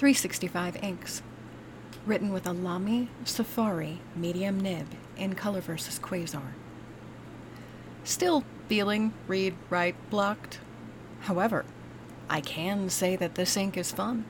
365 inks. Written with a Lamy Safari medium nib in Colorverse Quasar. Still feeling read write blocked. However, I can say that this ink is fun.